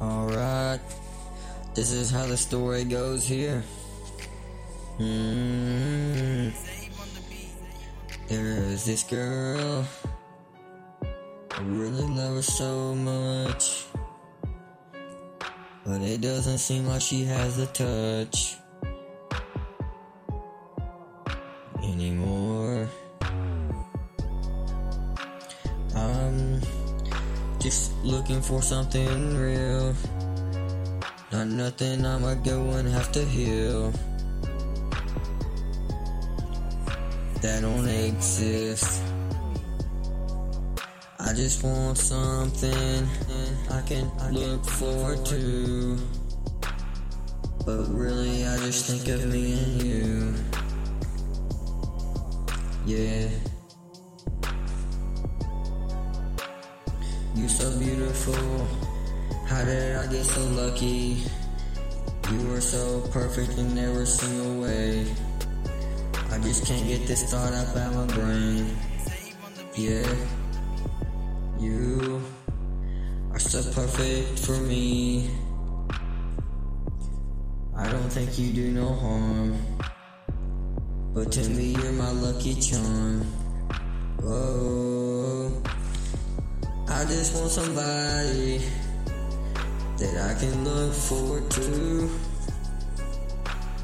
Alright, this is how the story goes here. Mm-hmm. There is this girl. I really love her so much. But it doesn't seem like she has the touch anymore. Just looking for something real. Not nothing I'ma go and have to heal. That don't exist. I just want something I can look forward to. But really, I just think of me and you. Yeah. You so beautiful. How did I get so lucky? You were so perfect in every single way. I just can't get this thought out of my brain. Yeah. You are so perfect for me. I don't think you do no harm. But to me, you're my lucky charm. Oh. I just want somebody that I can look forward to.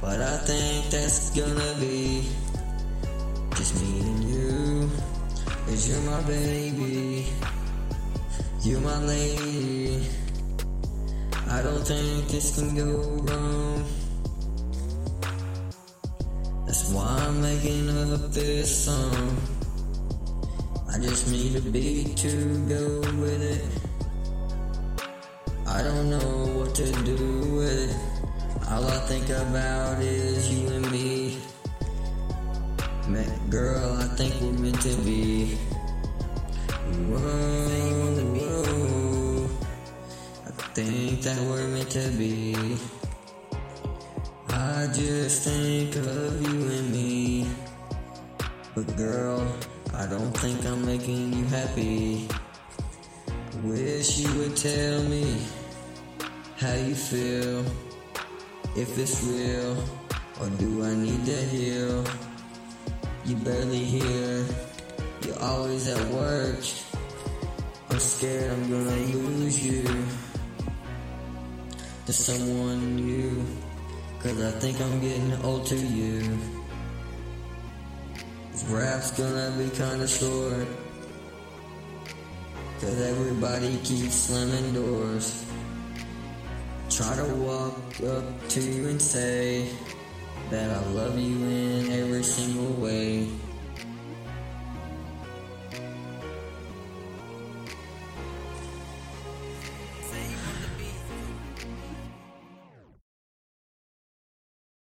But I think that's gonna be just me and you. Cause you're my baby, you're my lady. I don't think this can go wrong. That's why I'm making up this song. I just need a beat to go with it. I don't know what to do with it. All I think about is you and me. Man, girl, I think we're meant to be. Whoa, whoa. I think that we're meant to be. I just think of you and me. But girl, I don't think I'm making you happy. Wish you would tell me how you feel. If it's real, or do I need to heal? You barely here, you're always at work. I'm scared I'm gonna lose you to someone new. Cause I think I'm getting old to you. Rap's gonna be kinda short. Cause everybody keeps slamming doors. Try to walk up to you and say that I love you way.